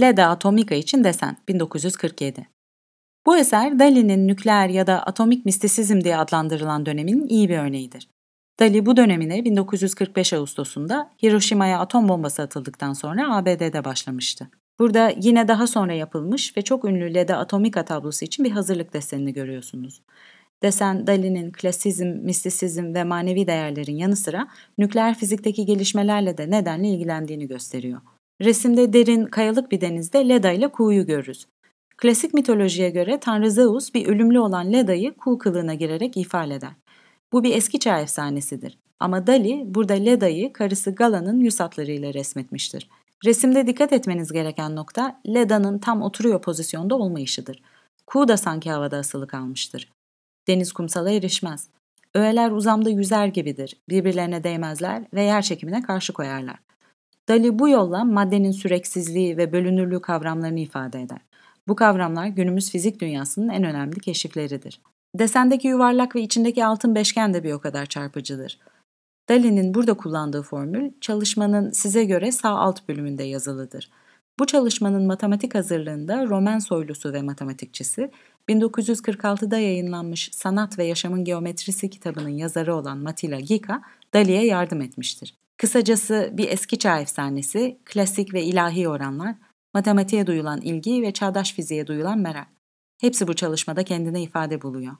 Leda Atomica için desen 1947. Bu eser Dali'nin nükleer ya da atomik mistisizm diye adlandırılan dönemin iyi bir örneğidir. Dali bu dönemine 1945 Ağustos'unda Hiroşima'ya atom bombası atıldıktan sonra ABD'de başlamıştı. Burada yine daha sonra yapılmış ve çok ünlü Leda Atomica tablosu için bir hazırlık desenini görüyorsunuz. Desen Dali'nin klasizm, mistisizm ve manevi değerlerin yanı sıra nükleer fizikteki gelişmelerle de nedenle ilgilendiğini gösteriyor. Resimde derin, kayalık bir denizde Leda ile kuğuyu görürüz. Klasik mitolojiye göre Tanrı Zeus bir ölümlü olan Leda'yı kuğu kılığına girerek ifade eder. Bu bir eski çağ efsanesidir. Ama Dali burada Leda'yı karısı Gala'nın yüz hatlarıyla resmetmiştir. Resimde dikkat etmeniz gereken nokta Leda'nın tam oturuyor pozisyonda olmayışıdır. Kuğu da sanki havada asılı kalmıştır. Deniz kumsala erişmez. Öğeler uzamda yüzer gibidir. Birbirlerine değmezler ve yer çekimine karşı koyarlar. Dali bu yolla maddenin süreksizliği ve bölünürlüğü kavramlarını ifade eder. Bu kavramlar günümüz fizik dünyasının en önemli keşifleridir. Desendeki yuvarlak ve içindeki altın beşgen de bir o kadar çarpıcıdır. Dali'nin burada kullandığı formül çalışmanın size göre sağ alt bölümünde yazılıdır. Bu çalışmanın matematik hazırlığında Roman soylusu ve matematikçisi 1946'da yayınlanmış Sanat ve Yaşamın Geometrisi kitabının yazarı olan Matila Gika, Dali'ye yardım etmiştir. Kısacası bir eski çağ efsanesi, klasik ve ilahi oranlar, matematiğe duyulan ilgi ve çağdaş fiziğe duyulan merak. Hepsi bu çalışmada kendine ifade buluyor.